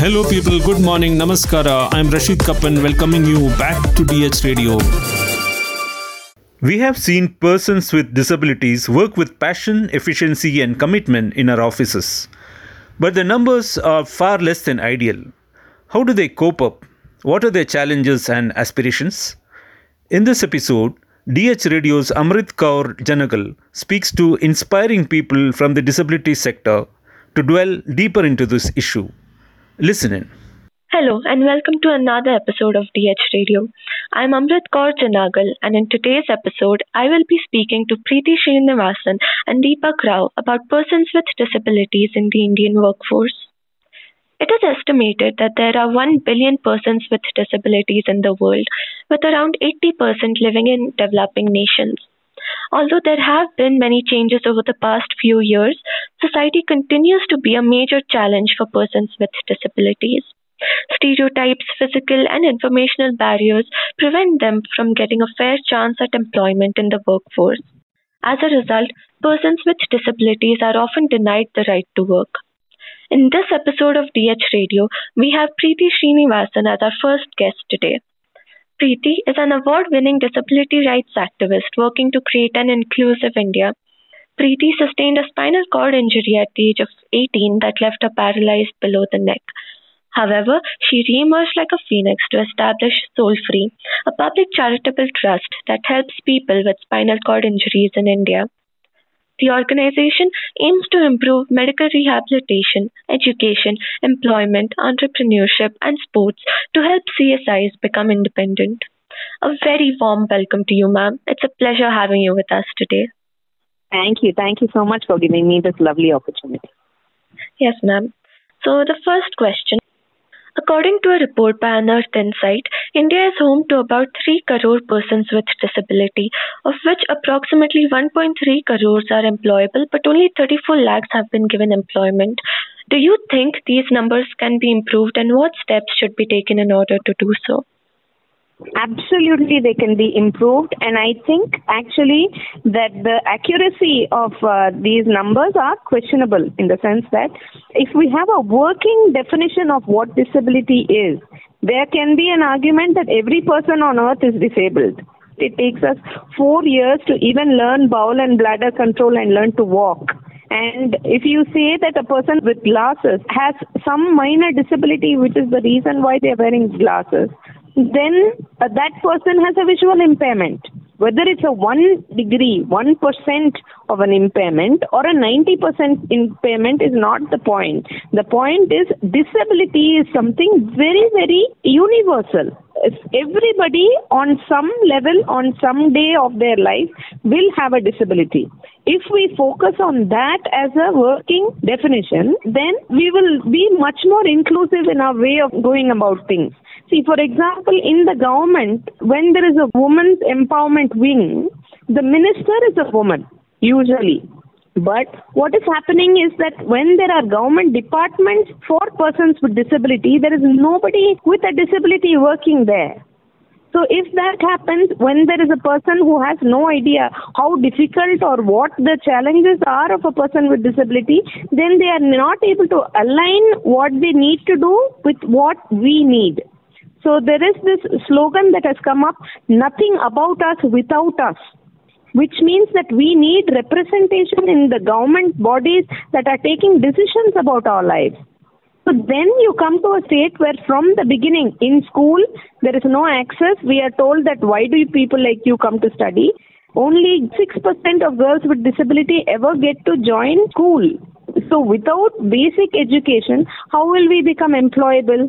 Hello, people. Good morning. Namaskara. I'm Rashid Kapan, welcoming you back to DH Radio. We have seen persons with disabilities work with passion, efficiency, and commitment in our offices. But the numbers are far less than ideal. How do they cope up? What are their challenges and aspirations? In this episode, DH Radio's Amrit Kaur Janagal speaks to inspiring people from the disability sector to dwell deeper into this issue. Listen in. Hello and welcome to another episode of DH Radio. I'm Amrit Kaur Janagal and in today's episode I will be speaking to Preeti Srinivasan and Deepak Rao about persons with disabilities in the Indian workforce. It is estimated that there are 1 billion persons with disabilities in the world, with around 80% living in developing nations. Although there have been many changes over the past few years, society continues to be a major challenge for persons with disabilities. Stereotypes, physical and informational barriers prevent them from getting a fair chance at employment in the workforce. As a result, persons with disabilities are often denied the right to work. In this episode of DH Radio, we have Preeti Srinivasan as our first guest today. Preeti is an award winning disability rights activist working to create an inclusive India. Preeti sustained a spinal cord injury at the age of 18 that left her paralyzed below the neck. However, she re-emerged like a phoenix to establish Soul Free, a public charitable trust that helps people with spinal cord injuries in India. The organization aims to improve medical rehabilitation, education, employment, entrepreneurship, and sports to help CSIs become independent. A very warm welcome to you, ma'am. It's a pleasure having you with us today. Thank you. Thank you so much for giving me this lovely opportunity. Yes, ma'am. So, the first question According to a report by Unearthinsight, India is home to about 3 crore persons with disability, of which approximately 1.3 crores are employable, but only 34 lakhs have been given employment. Do you think these numbers can be improved and what steps should be taken in order to do so? Absolutely, they can be improved, and I think actually that the accuracy of uh, these numbers are questionable in the sense that if we have a working definition of what disability is, there can be an argument that every person on earth is disabled. It takes us four years to even learn bowel and bladder control and learn to walk. And if you say that a person with glasses has some minor disability, which is the reason why they are wearing glasses, then uh, that person has a visual impairment. Whether it's a 1 degree, 1% of an impairment or a 90% impairment is not the point. The point is disability is something very, very universal. Everybody on some level, on some day of their life will have a disability. If we focus on that as a working definition, then we will be much more inclusive in our way of going about things. See, for example, in the government, when there is a woman's empowerment wing, the minister is a woman, usually. But what is happening is that when there are government departments for persons with disability, there is nobody with a disability working there. So if that happens when there is a person who has no idea how difficult or what the challenges are of a person with disability, then they are not able to align what they need to do with what we need. So there is this slogan that has come up nothing about us without us, which means that we need representation in the government bodies that are taking decisions about our lives. So then you come to a state where from the beginning in school there is no access. We are told that why do people like you come to study? Only 6% of girls with disability ever get to join school. So without basic education, how will we become employable?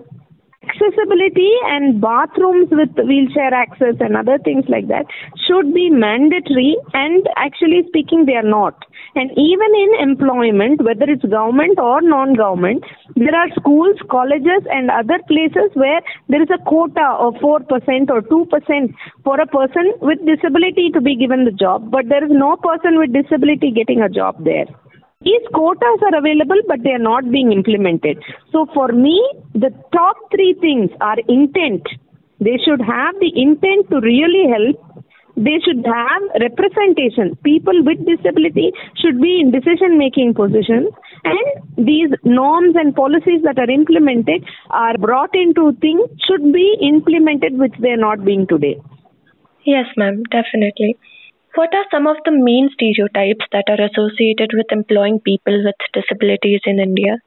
Accessibility and bathrooms with wheelchair access and other things like that should be mandatory and actually speaking they are not. And even in employment whether it's government or non government there are schools colleges and other places where there is a quota of 4% or 2% for a person with disability to be given the job but there is no person with disability getting a job there these quotas are available, but they are not being implemented. So for me, the top three things are intent. They should have the intent to really help. They should have representation. People with disability should be in decision making positions and these norms and policies that are implemented are brought into things should be implemented which they are not being today. Yes, ma'am, definitely. What are some of the main stereotypes that are associated with employing people with disabilities in India?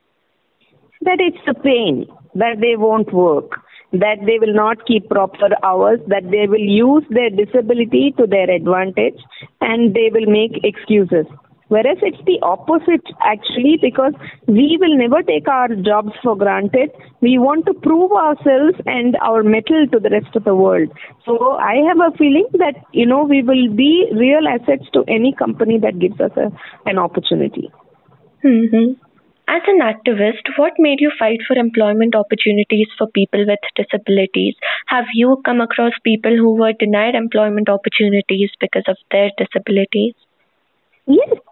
That it's a pain, that they won't work, that they will not keep proper hours, that they will use their disability to their advantage, and they will make excuses. Whereas it's the opposite actually because we will never take our jobs for granted. We want to prove ourselves and our mettle to the rest of the world. So I have a feeling that, you know, we will be real assets to any company that gives us a, an opportunity. Mm-hmm. As an activist, what made you fight for employment opportunities for people with disabilities? Have you come across people who were denied employment opportunities because of their disabilities?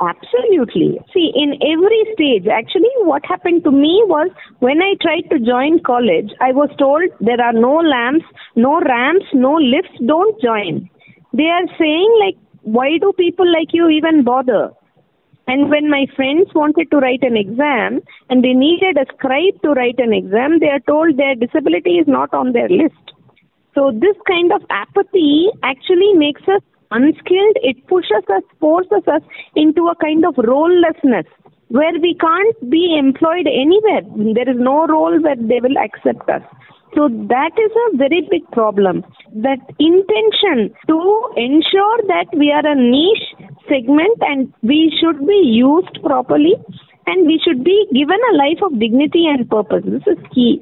Absolutely. See, in every stage, actually, what happened to me was when I tried to join college, I was told there are no lamps, no ramps, no lifts, don't join. They are saying, like, why do people like you even bother? And when my friends wanted to write an exam and they needed a scribe to write an exam, they are told their disability is not on their list. So, this kind of apathy actually makes us unskilled, it pushes us, forces us into a kind of rolelessness where we can't be employed anywhere. There is no role where they will accept us. So that is a very big problem. That intention to ensure that we are a niche segment and we should be used properly and we should be given a life of dignity and purpose. This is key.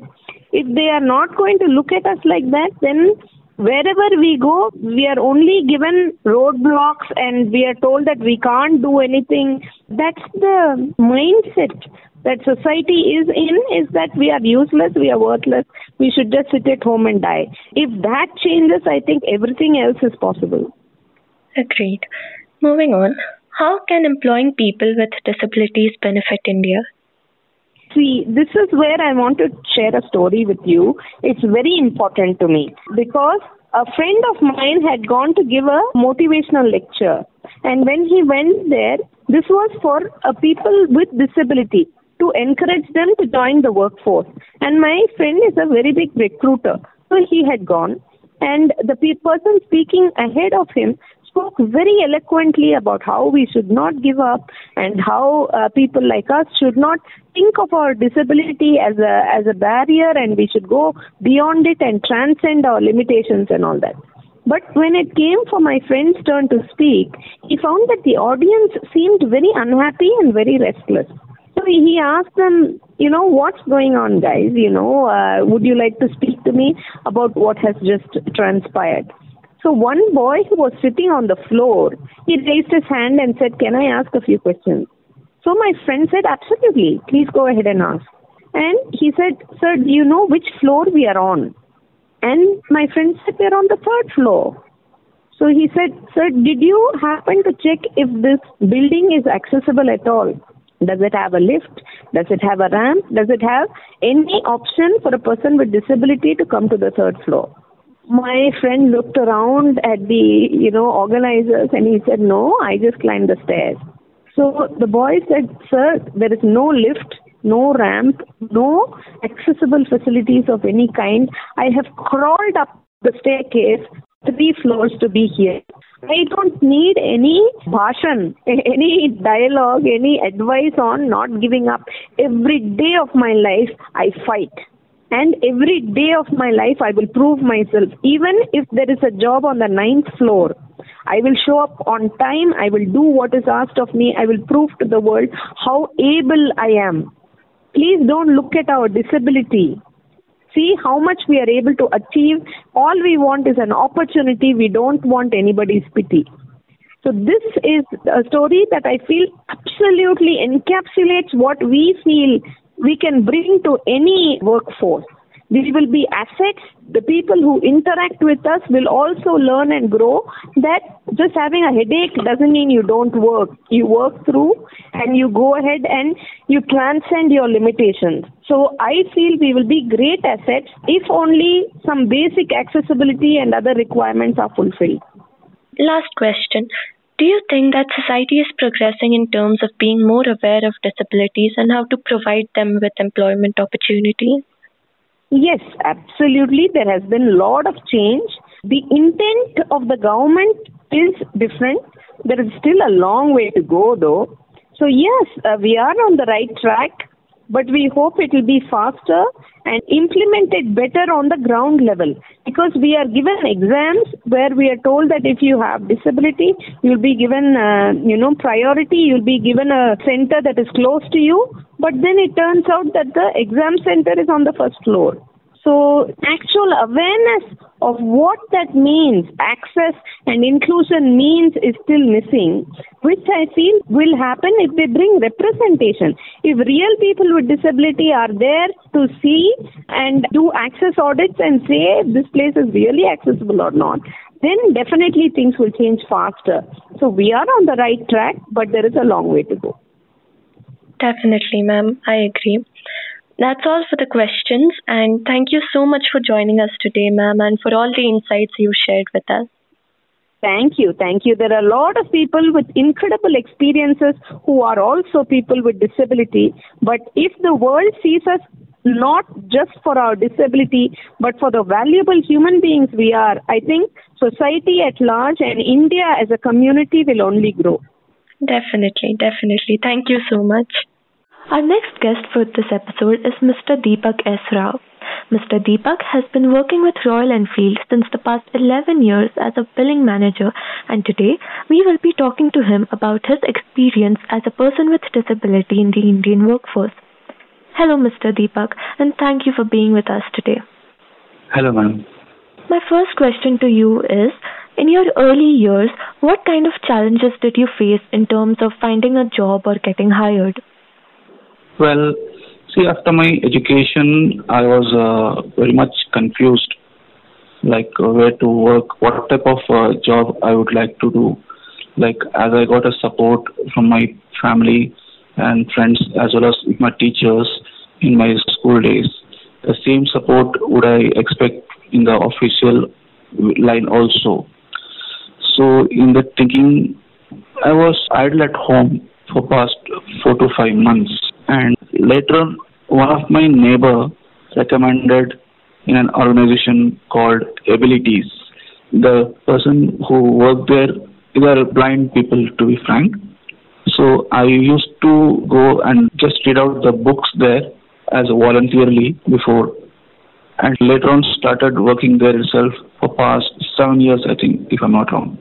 If they are not going to look at us like that, then wherever we go, we are only given roadblocks and we are told that we can't do anything. That's the mindset that society is in is that we are useless, we are worthless, we should just sit at home and die. If that changes, I think everything else is possible. Agreed. Moving on, how can employing people with disabilities benefit India? See, this is where I want to share a story with you. It's very important to me because a friend of mine had gone to give a motivational lecture. And when he went there, this was for uh, people with disability to encourage them to join the workforce. And my friend is a very big recruiter. So he had gone. And the pe- person speaking ahead of him spoke very eloquently about how we should not give up and how uh, people like us should not think of our disability as a as a barrier and we should go beyond it and transcend our limitations and all that. But when it came for my friend's turn to speak he found that the audience seemed very unhappy and very restless. So he asked them you know what's going on guys? You know uh, would you like to speak to me about what has just transpired so one boy who was sitting on the floor, he raised his hand and said, Can I ask a few questions? So my friend said, Absolutely, please go ahead and ask. And he said, Sir, do you know which floor we are on? And my friend said, We're on the third floor. So he said, Sir, did you happen to check if this building is accessible at all? Does it have a lift? Does it have a ramp? Does it have any option for a person with disability to come to the third floor? My friend looked around at the you know organizers and he said no i just climbed the stairs. So the boy said sir there is no lift no ramp no accessible facilities of any kind. I have crawled up the staircase three floors to be here. I don't need any bhashan any dialogue any advice on not giving up. Every day of my life i fight and every day of my life I will prove myself. Even if there is a job on the ninth floor, I will show up on time, I will do what is asked of me, I will prove to the world how able I am. Please don't look at our disability. See how much we are able to achieve. All we want is an opportunity, we don't want anybody's pity. So, this is a story that I feel absolutely encapsulates what we feel we can bring to any workforce. We will be assets. The people who interact with us will also learn and grow that just having a headache doesn't mean you don't work. You work through and you go ahead and you transcend your limitations. So I feel we will be great assets if only some basic accessibility and other requirements are fulfilled. Last question. Do you think that society is progressing in terms of being more aware of disabilities and how to provide them with employment opportunities? Yes, absolutely. There has been a lot of change. The intent of the government is different. There is still a long way to go, though. So, yes, uh, we are on the right track, but we hope it will be faster and implemented better on the ground level. Because we are given exams where we are told that if you have disability you'll be given uh, you know priority you'll be given a center that is close to you. But then it turns out that the exam center is on the first floor so, actual awareness of what that means, access and inclusion means is still missing, which I feel will happen if they bring representation. If real people with disability are there to see and do access audits and say this place is really accessible or not, then definitely things will change faster. So, we are on the right track, but there is a long way to go. Definitely, ma'am. I agree. That's all for the questions, and thank you so much for joining us today, ma'am, and for all the insights you shared with us. Thank you, thank you. There are a lot of people with incredible experiences who are also people with disability. But if the world sees us not just for our disability, but for the valuable human beings we are, I think society at large and India as a community will only grow. Definitely, definitely. Thank you so much. Our next guest for this episode is Mr. Deepak S. Rao. Mr. Deepak has been working with Royal Enfield since the past 11 years as a billing manager, and today we will be talking to him about his experience as a person with disability in the Indian workforce. Hello, Mr. Deepak, and thank you for being with us today. Hello, ma'am. My first question to you is In your early years, what kind of challenges did you face in terms of finding a job or getting hired? Well, see, after my education, I was uh, very much confused, like uh, where to work, what type of uh, job I would like to do. Like, as I got a support from my family and friends, as well as my teachers in my school days, the same support would I expect in the official line also. So, in that thinking, I was idle at home for past four to five months and later on, one of my neighbor recommended in an organization called abilities. The person who worked there are blind people to be frank. So i used to go and just read out the books there as voluntarily before. And later on started working there itself for past seven years i think if i'm not wrong.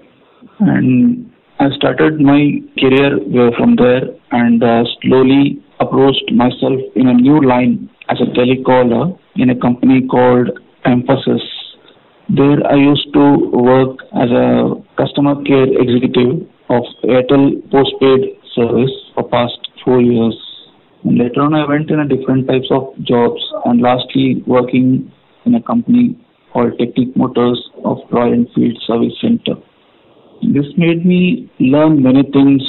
And i started my career from there and uh, slowly approached myself in a new line as a telecaller in a company called Mphasis. There I used to work as a customer care executive of Airtel postpaid service for past four years. And later on I went in a different types of jobs and lastly working in a company called Technic Motors of Royal Enfield Service Center. This made me learn many things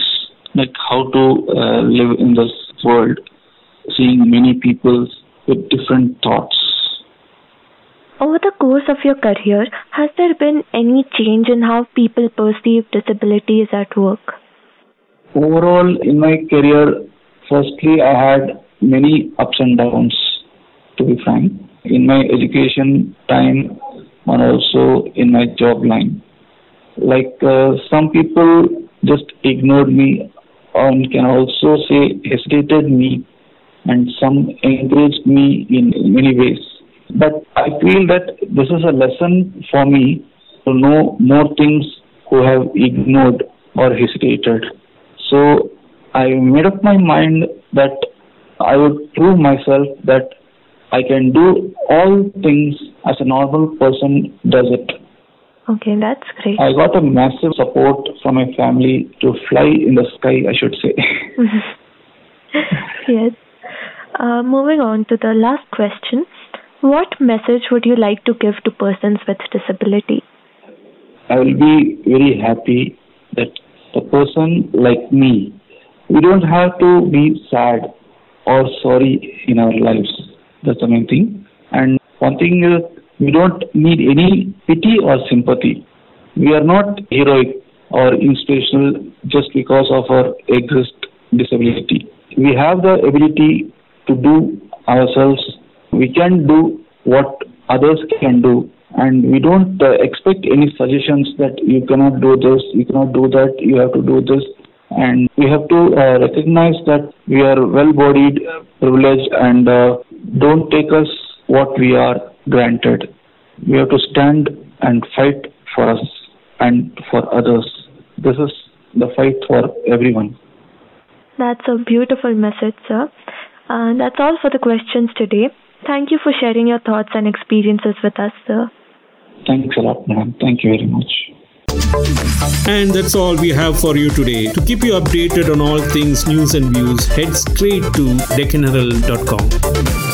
like how to uh, live in this world, seeing many people with different thoughts. Over the course of your career, has there been any change in how people perceive disabilities at work? Overall, in my career, firstly, I had many ups and downs, to be frank, in my education time and also in my job line. Like uh, some people just ignored me and can also say hesitated me and some encouraged me in many ways. But I feel that this is a lesson for me to know more things who have ignored or hesitated. So I made up my mind that I would prove myself that I can do all things as a normal person does it. Okay, that's great. I got a massive support from my family to fly in the sky, I should say. yes. Uh, moving on to the last question. What message would you like to give to persons with disability? I will be very happy that the person like me, we don't have to be sad or sorry in our lives. That's the main thing. And one thing is we don't need any pity or sympathy. We are not heroic or inspirational just because of our exist disability. We have the ability to do ourselves. We can do what others can do and we don't uh, expect any suggestions that you cannot do this, you cannot do that, you have to do this. And we have to uh, recognize that we are well bodied, privileged, and uh, don't take us what we are granted. We have to stand and fight for us and for others. This is the fight for everyone. That's a beautiful message, sir. Uh, that's all for the questions today. Thank you for sharing your thoughts and experiences with us, sir. Thanks a lot, madam. Thank you very much. And that's all we have for you today. To keep you updated on all things news and views, head straight to deccanherald.com.